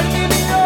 Perdido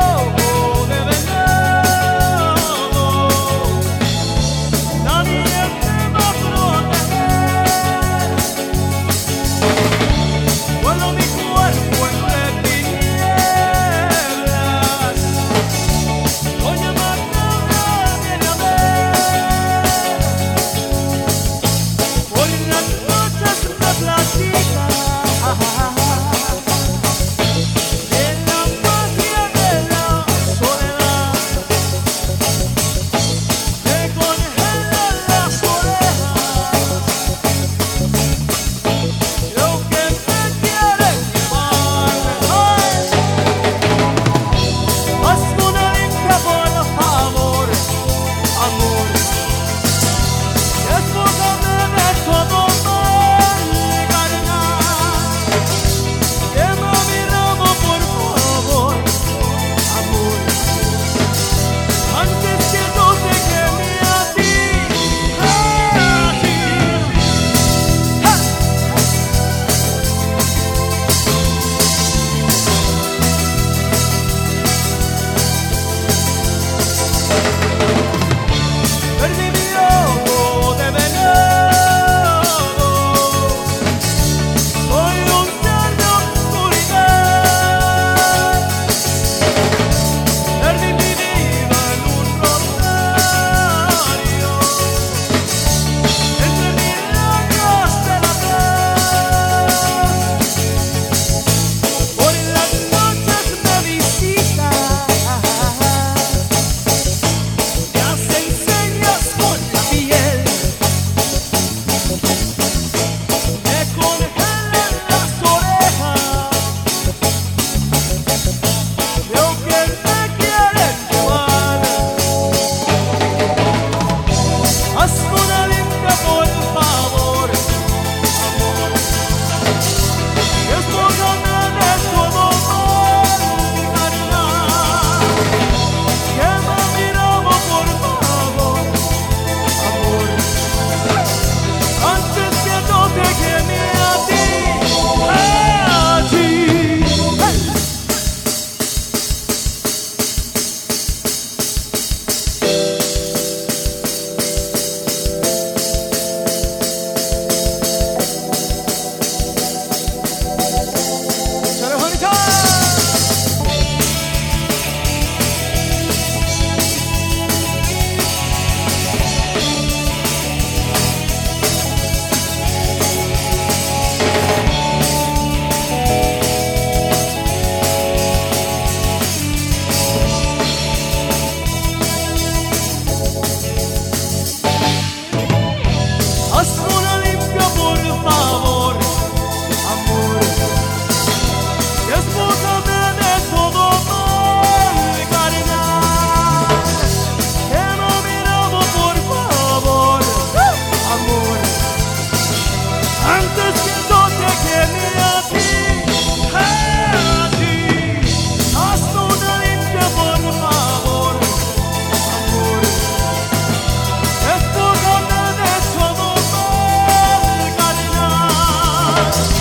love.